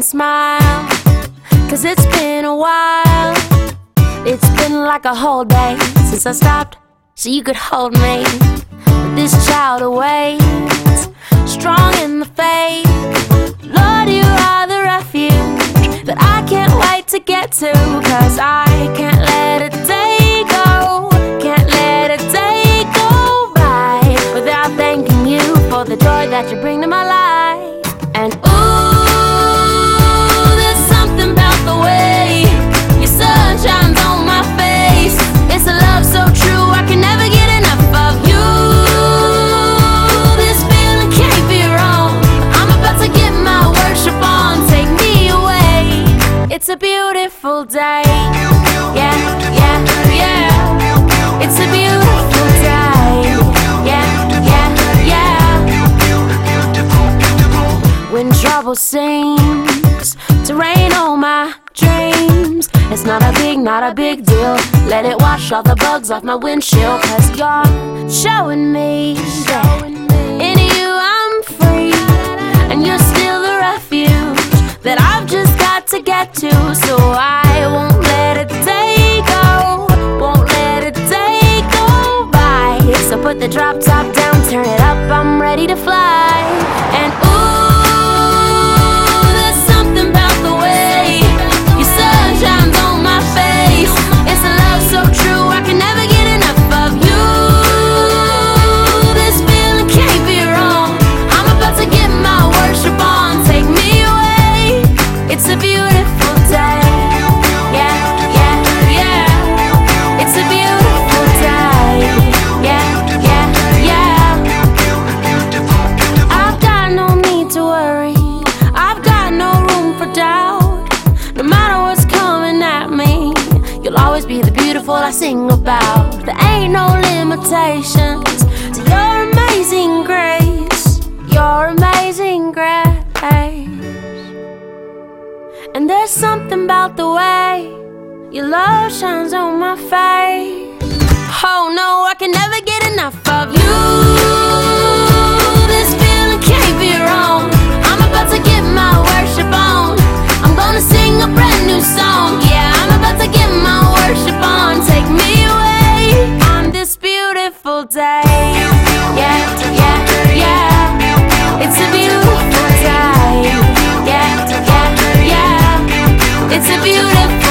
and smile. Cause it's been a while. It's been like a whole day since I stopped so you could hold me. But this child awaits, strong in the faith. Lord, you are the refuge that I can't wait to get to. Cause I can't let a day go, can't let a day go by without thanking you for the joy that you bring to my day. Yeah, yeah, yeah. It's a beautiful day. Yeah, yeah, yeah. When trouble seems to rain on my dreams, it's not a big, not a big deal. Let it wash all the bugs off my windshield. Cause you're showing me that top down, turn it up, I'm ready to fly. And ooh, always be the beautiful I sing about. There ain't no limitations to your amazing grace. Your amazing grace. And there's something about the way your love shines on my face. Oh no, yeah, yeah, yeah. It's a beautiful. Yeah, yeah, yeah. It's a beautiful